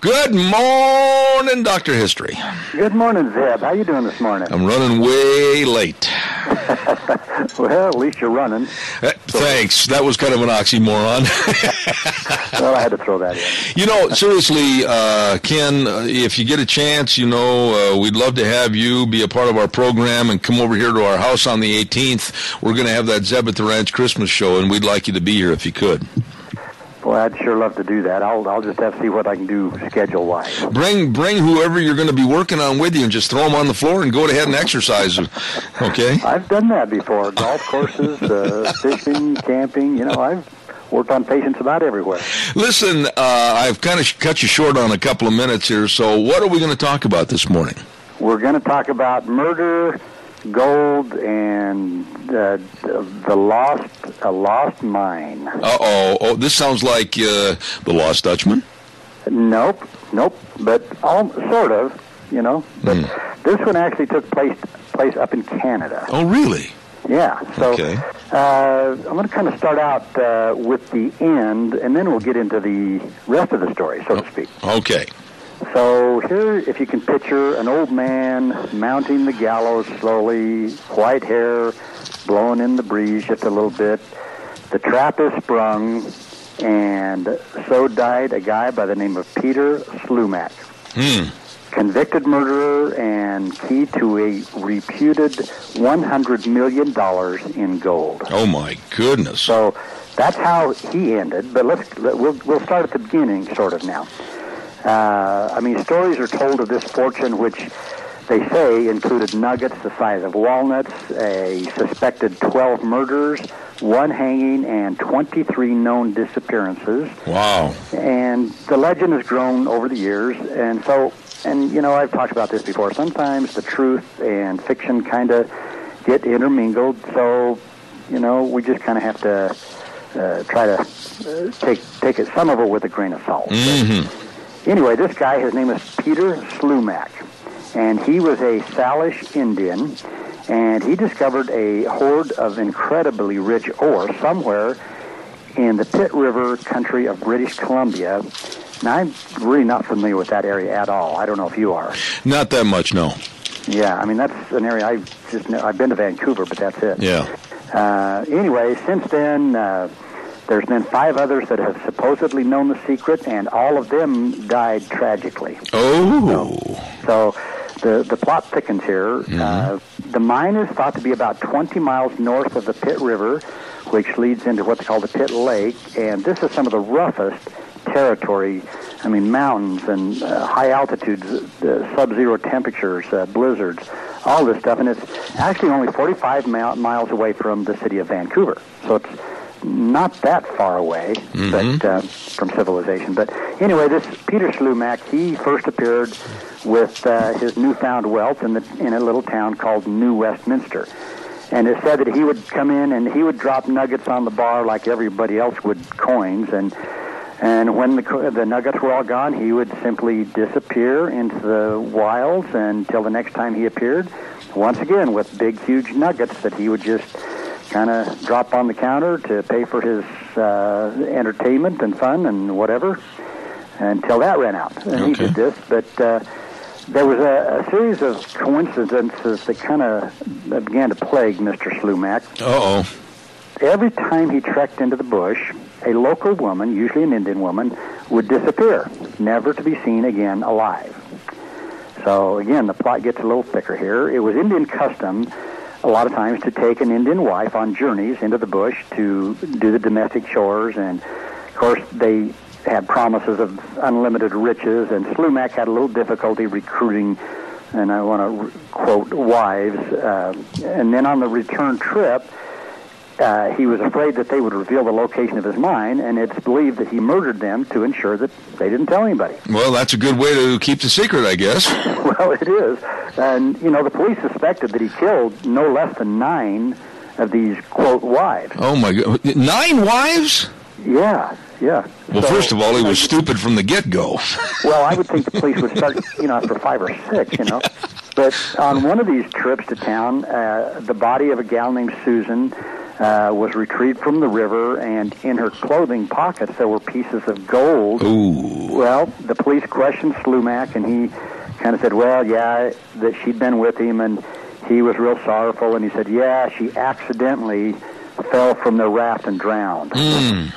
Good morning, Doctor History. Good morning, Zeb. How you doing this morning? I'm running way late. well, at least you're running. Uh, thanks. That was kind of an oxymoron. well, I had to throw that in. You know, seriously, uh, Ken, uh, if you get a chance, you know, uh, we'd love to have you be a part of our program and come over here to our house on the 18th. We're going to have that Zeb at the Ranch Christmas show, and we'd like you to be here if you could. Boy, I'd sure love to do that. I'll I'll just have to see what I can do schedule wise. Bring bring whoever you're going to be working on with you, and just throw them on the floor and go ahead and exercise. Okay. I've done that before. Golf courses, uh, fishing, camping. You know, I've worked on patients about everywhere. Listen, uh, I've kind of cut you short on a couple of minutes here. So, what are we going to talk about this morning? We're going to talk about murder, gold, and uh, the lost a lost mine. Uh oh! Oh, this sounds like uh, the Lost Dutchman. Nope, nope. But all, sort of, you know. But mm. this one actually took place place up in Canada. Oh, really? Yeah. So okay. uh, I'm going to kind of start out uh, with the end, and then we'll get into the rest of the story, so to speak. Okay. So here, if you can picture an old man mounting the gallows slowly, white hair blowing in the breeze just a little bit. The trap is sprung, and so died a guy by the name of Peter Slumach. Hmm. Convicted murderer and key to a reputed $100 million in gold. Oh, my goodness. So that's how he ended, but let's, we'll, we'll start at the beginning, sort of now. Uh, I mean, stories are told of this fortune, which they say included nuggets the size of walnuts, a suspected 12 murders, one hanging, and 23 known disappearances. Wow. And the legend has grown over the years, and so, and you know, I've talked about this before. Sometimes the truth and fiction kind of get intermingled, so, you know, we just kind of have to uh, try to uh, take take it some of it with a grain of salt. Mm-hmm. Anyway, this guy, his name is Peter Slumach, and he was a Salish Indian, and he discovered a hoard of incredibly rich ore somewhere in the Pitt River country of British Columbia. Now, I'm really not familiar with that area at all. I don't know if you are. Not that much, no. Yeah, I mean that's an area I just I've been to Vancouver, but that's it. Yeah. Uh, anyway, since then. Uh, there's been five others that have supposedly known the secret, and all of them died tragically. Oh. So, so the, the plot thickens here. Mm-hmm. Uh, the mine is thought to be about 20 miles north of the Pitt River, which leads into what's called the Pitt Lake, and this is some of the roughest territory. I mean, mountains and uh, high altitudes, uh, sub-zero temperatures, uh, blizzards, all this stuff, and it's actually only 45 mi- miles away from the city of Vancouver. So it's not that far away, mm-hmm. but uh, from civilization. But anyway, this Peter Slumach, he first appeared with uh, his newfound wealth in the in a little town called New Westminster. And it said that he would come in and he would drop nuggets on the bar like everybody else would coins, and and when the the nuggets were all gone, he would simply disappear into the wilds until the next time he appeared. Once again, with big, huge nuggets that he would just kind of drop on the counter to pay for his uh, entertainment and fun and whatever until that ran out. And okay. he did this, but uh, there was a, a series of coincidences that kind of began to plague Mr. Slumach. Uh-oh. Every time he trekked into the bush, a local woman, usually an Indian woman, would disappear, never to be seen again alive. So again, the plot gets a little thicker here. It was Indian custom a lot of times to take an Indian wife on journeys into the bush to do the domestic chores. And of course, they had promises of unlimited riches, and Slumach had a little difficulty recruiting and I want to quote wives. Uh, and then on the return trip, uh, he was afraid that they would reveal the location of his mine, and it's believed that he murdered them to ensure that they didn't tell anybody. Well, that's a good way to keep the secret, I guess. well, it is. And, you know, the police suspected that he killed no less than nine of these, quote, wives. Oh, my God. Nine wives? Yeah, yeah. Well, so, first of all, he was stupid from the get-go. well, I would think the police would start, you know, after five or six, you know. But on one of these trips to town, uh, the body of a gal named Susan uh, was retrieved from the river, and in her clothing pockets there were pieces of gold. Ooh. Well, the police questioned Slumach, and he kind of said, "Well, yeah, that she'd been with him, and he was real sorrowful." And he said, "Yeah, she accidentally fell from the raft and drowned." Mm.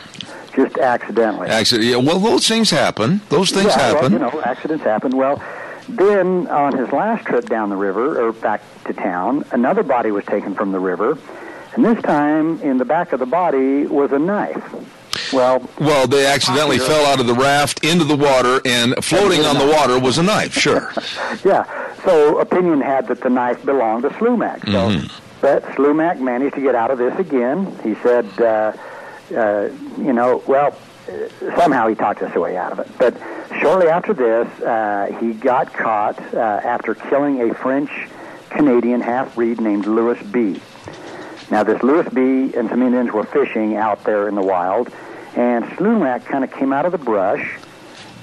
Just accidentally. Accident. Yeah. Well, those things happen. Those things yeah, happen. Well, you know, accidents happen. Well. Then, on his last trip down the river, or back to town, another body was taken from the river, and this time, in the back of the body was a knife. Well, well, they accidentally fell out of the raft into the water, and floating on the water was a knife. Sure. yeah. So opinion had that the knife belonged to Slumach. So, mm-hmm. but Slumach managed to get out of this again. He said, uh, uh, you know, well, somehow he talked us way out of it. But shortly after this, uh, he got caught uh, after killing a French Canadian half breed named Louis Bee. Now, this Lewis B. and some Indians were fishing out there in the wild, and Slumach kind of came out of the brush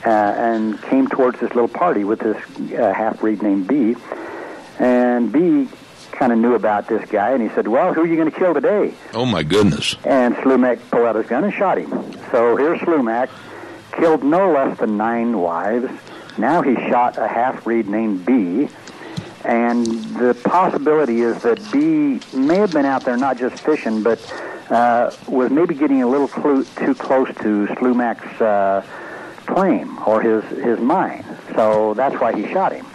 uh, and came towards this little party with this uh, half-breed named B. And B kind of knew about this guy, and he said, well, who are you going to kill today? Oh, my goodness. And Slumach pulled out his gun and shot him. So here's Slumach, killed no less than nine wives. Now he shot a half-breed named B, and the possibility is that B may have been out there not just fishing, but uh, was maybe getting a little too close to Slumach's uh, claim or his his mine. So that's why he shot him.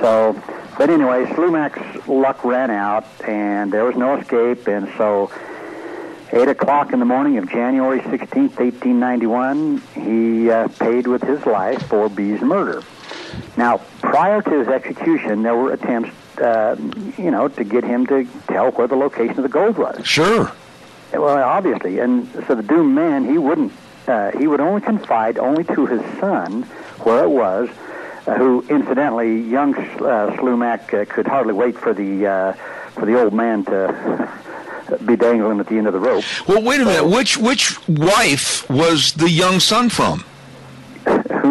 So, but anyway, Slumach's luck ran out, and there was no escape, and so. 8 o'clock in the morning of January 16th, 1891, he uh, paid with his life for B's murder. Now, prior to his execution, there were attempts, uh, you know, to get him to tell where the location of the gold was. Sure. Well, obviously, and so the doomed man, he wouldn't. Uh, he would only confide only to his son where it was. Uh, who, incidentally, young uh, Slumach uh, could hardly wait for the uh, for the old man to be dangling at the end of the rope. Well, wait a minute. Which which wife was the young son from?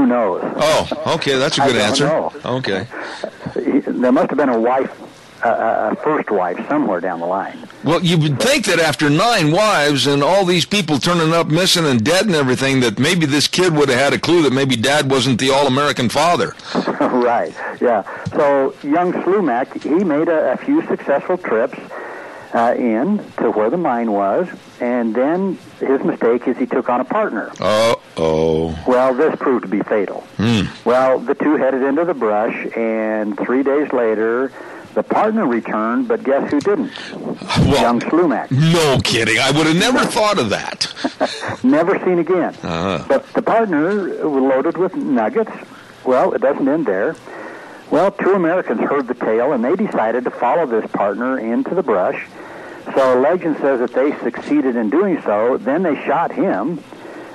Who knows? Oh, okay, that's a good answer. Know. Okay. There must have been a wife, uh, a first wife, somewhere down the line. Well, you would think that after nine wives and all these people turning up missing and dead and everything, that maybe this kid would have had a clue that maybe Dad wasn't the all-American father. right. Yeah. So young Slumach, he made a, a few successful trips uh, in to where the mine was, and then his mistake is he took on a partner. Uh oh. Well, this proved to be fatal. Mm. Well, the two headed into the brush, and three days later, the partner returned, but guess who didn't? Well, Young Slumach. No kidding. I would have never thought of that. never seen again. Uh-huh. But the partner was loaded with nuggets. Well, it doesn't end there. Well, two Americans heard the tale, and they decided to follow this partner into the brush so legend says that they succeeded in doing so. Then they shot him,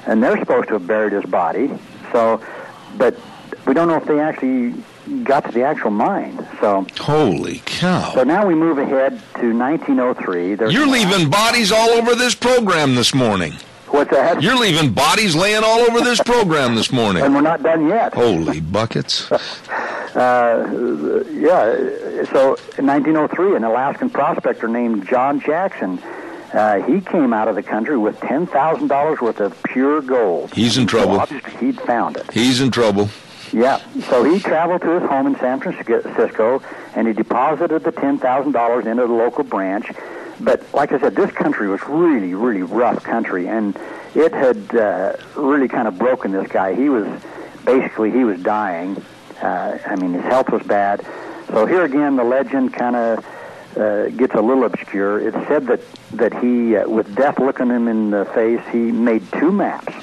and they're supposed to have buried his body. So, but we don't know if they actually got to the actual mine. So holy cow! So now we move ahead to 1903. There's You're leaving bodies all over this program this morning. What's that? You're leaving bodies laying all over this program this morning. And we're not done yet. Holy buckets. uh, yeah, so in 1903, an Alaskan prospector named John Jackson, uh, he came out of the country with $10,000 worth of pure gold. He's in trouble. He'd found it. He's in trouble. Yeah, so he traveled to his home in San Francisco, and he deposited the $10,000 into the local branch but like I said, this country was really, really rough country, and it had uh, really kind of broken this guy. He was basically he was dying. Uh, I mean, his health was bad. So here again, the legend kind of uh, gets a little obscure. It's said that that he, uh, with death looking him in the face, he made two maps.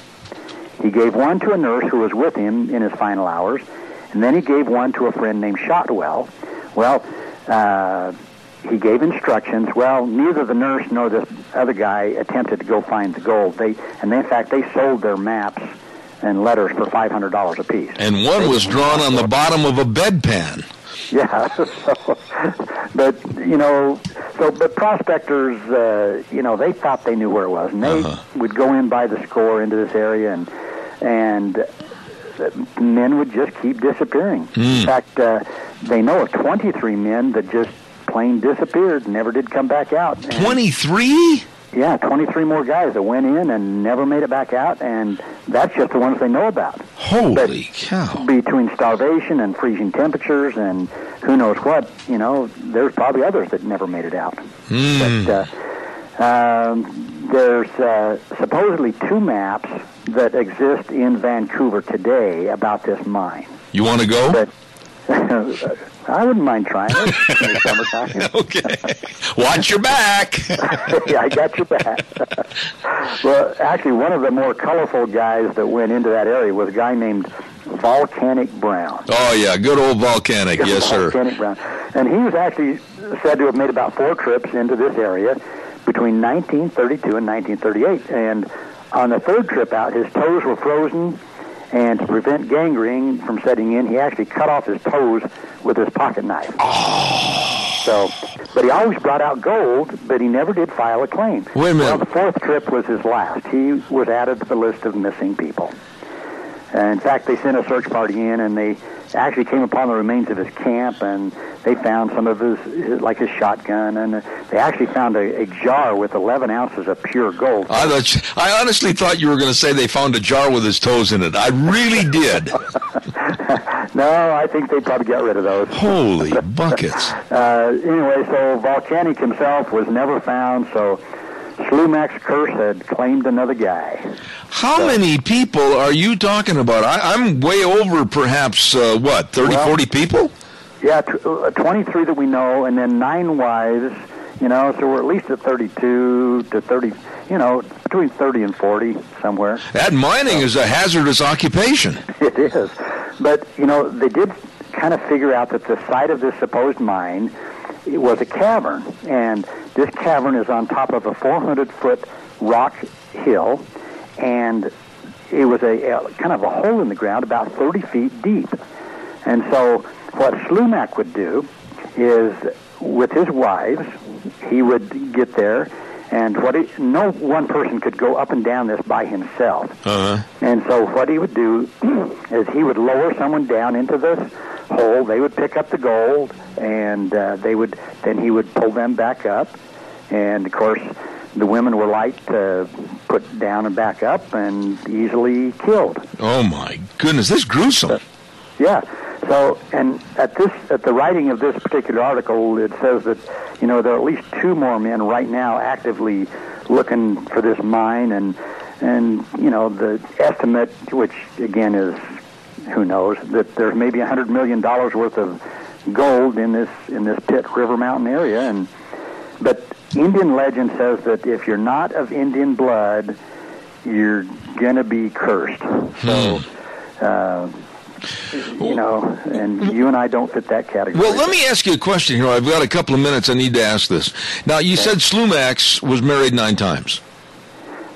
He gave one to a nurse who was with him in his final hours, and then he gave one to a friend named Shotwell. Well, uh, he gave instructions. Well, neither the nurse nor this other guy attempted to go find the gold. They and they, in fact they sold their maps and letters for five hundred dollars apiece. And one was drawn on the bottom of a bedpan. Yeah. So, but you know, so but prospectors, uh, you know, they thought they knew where it was, and they Uh-huh. would go in by the score into this area, and and uh, men would just keep disappearing. In fact, uh, they know of 23 men that just plain disappeared, never did come back out. 23? Yeah, 23 more guys that went in and never made it back out, and that's just the ones they know about. Holy cow. Between starvation and freezing temperatures and who knows what, you know, there's probably others that never made it out. Hmm. But uh, um, there's uh, supposedly two maps that exist in Vancouver today about this mine. You want to go? But I wouldn't mind trying it in the summertime. Okay. Watch your back. yeah, I got your back. well, actually, one of the more colorful guys that went into that area was a guy named Volcanic Brown. Oh, yeah. Good old volcanic. Yes, sir. Volcanic Brown. And he was actually said to have made about four trips into this area between 1932 and 1938. And on the third trip out, his toes were frozen, and to prevent gangrene from setting in, he actually cut off his toes with his pocket knife. So, but he always brought out gold, but he never did file a claim. Wait a minute. Well, the fourth trip was his last. He was added to the list of missing people. And in fact, they sent a search party in, and they actually came upon the remains of his camp, and they found some of his, his like his shotgun, and they actually found a, a jar with 11 ounces of pure gold. I, thought, I honestly thought you were going to say they found a jar with his toes in it. I really did. no, I think they probably got rid of those. Holy buckets. Uh, anyway, so Volcanic himself was never found, so Slumach's curse had claimed another guy. How many people are you talking about? I, I'm way over perhaps, uh, what, 30, Well- 40 people? Yeah, t- uh, 23 that we know, and then nine wives, you know, so we're at least at 32 to 30, you know, between 30 and 40 somewhere. That mining is a hazardous occupation. It is. But, you know, they did kind of figure out that the site of this supposed mine it was a cavern. And this cavern is on top of a 400 foot rock hill. And it was a, a kind of a hole in the ground about 30 feet deep. And so what Slumach would do is with his wives, he would get there. And what he, no one person could go up and down this by himself. Uh-huh. And so what he would do is he would lower someone down into this hole. They would pick up the gold, and uh, they would then he would pull them back up. And of course, the women were light to put down and back up, and easily killed. Oh, my goodness. This is gruesome. Yeah. So, and at this, at the writing of this particular article, it says that you know there are at least two more men right now actively looking for this mine, and and you know the estimate, which again is who knows, that there's maybe a hundred million dollars worth of gold in this in this Pitt River Mountain area, and but Indian legend says that if you're not of Indian blood, you're gonna be cursed. So. Uh, you know, and you and I don't fit that category. Well, let me ask you a question here. I've got a couple of minutes. I need to ask this. Now, you said Slumax was married nine times,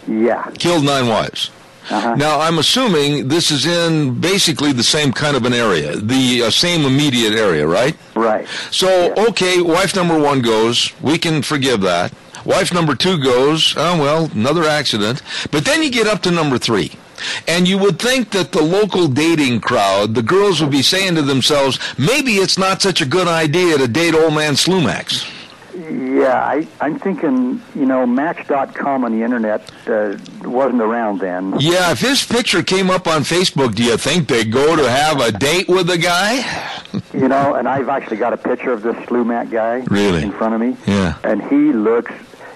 Yeah. killed nine wives. Uh-huh. Now, I'm assuming this is in basically the same kind of an area, the uh, same immediate area, right? Right. So, okay, wife number one goes. We can forgive that. Wife number two goes. Oh, well, another accident. But then you get up to number three. And you would think that the local dating crowd, the girls would be saying to themselves, maybe it's not such a good idea to date old man Slumax. Yeah, I, I'm thinking, you know, Match.com on the internet uh, wasn't around then. Yeah, if his picture came up on Facebook, do you think they'd go to have a date with the guy? You know, and I've actually got a picture of this Slumach guy Really? in front of me. Yeah. And he looks,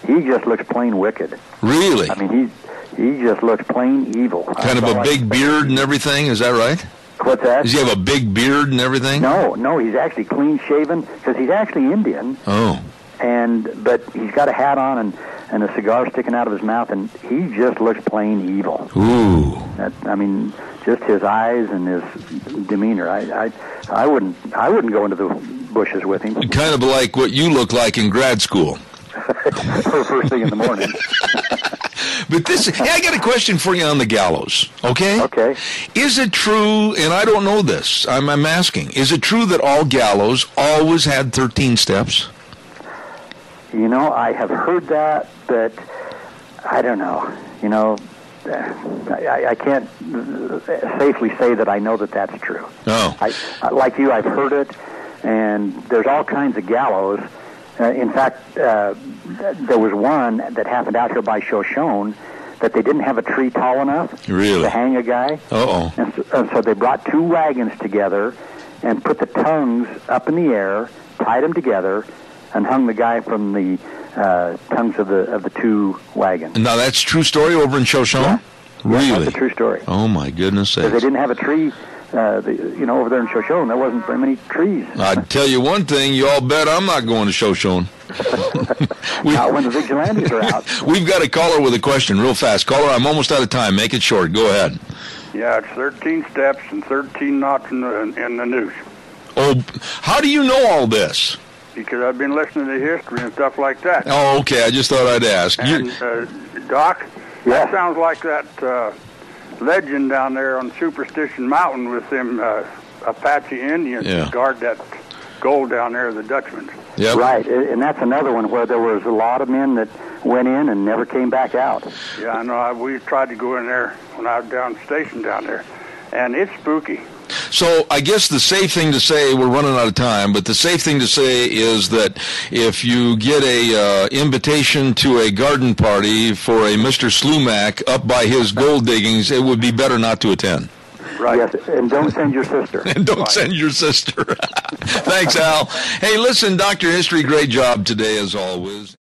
he just looks plain wicked. Really? I mean, he, he just looks plain evil. kind of a big can beard and everything, is that right? What's that? Does he have a big beard and everything? No, no, he's actually clean shaven because he's actually Indian. Oh. And but he's got a hat on and and a cigar sticking out of his mouth, and he just looks plain evil. Ooh. That, I mean, just his eyes and his demeanor. I, I, I wouldn't, I wouldn't go into the bushes with him. Kind of like what you look like in grad school. first thing in the morning. but this, hey, I got a question for you on the gallows. Okay. Okay. Is it true? And I don't know this. I'm, I'm asking. Is it true that all gallows always had 13 steps? You know, I have heard that, but I don't know. You know, I, I can't safely say that I know that that's true. Oh. I, like you, I've heard it, and there's all kinds of gallows. Uh, in fact, uh, there was one that happened out here by Shoshone that they didn't have a tree tall enough really? to hang a guy. Uh-oh. And so, and so they brought two wagons together and put the tongues up in the air, tied them together, and hung the guy from the uh, tongues of the of the two wagons. Now that's true story over in Shoshone. Yeah. Really? Yeah, that's a true story. Oh my goodness Because they didn't have a tree. Uh, the, you know, over there in Shoshone, there wasn't very many trees. I'd tell you one thing, you all bet I'm not going to Shoshone. we, not when the vigilantes are out. We've got a caller with a question real fast. Caller, I'm almost out of time. Make it short. Go ahead. Yeah, it's 13 steps and 13 knots in the, in the noose. Oh, how do you know all this? Because I've been listening to history and stuff like that. Oh, okay. I just thought I'd ask. And, uh, Doc, yeah. that sounds like that uh, legend down there on Superstition Mountain with them uh, Apache Indians Yeah. that guard that gold down there, the Dutchman. Yep. Right, and that's another one where there was a lot of men that went in and never came back out. Yeah, I know. I, we tried to go in there when I was down stationed down there, and it's spooky. So I guess the safe thing to say, we're running out of time, but the safe thing to say is that if you get a uh, invitation to a garden party for a Mr. Slumach up by his gold diggings, it would be better not to attend. Right. Yes, and don't send your sister. And don't send your sister. Thanks, Al. Hey, listen, Dr. History, great job today as always.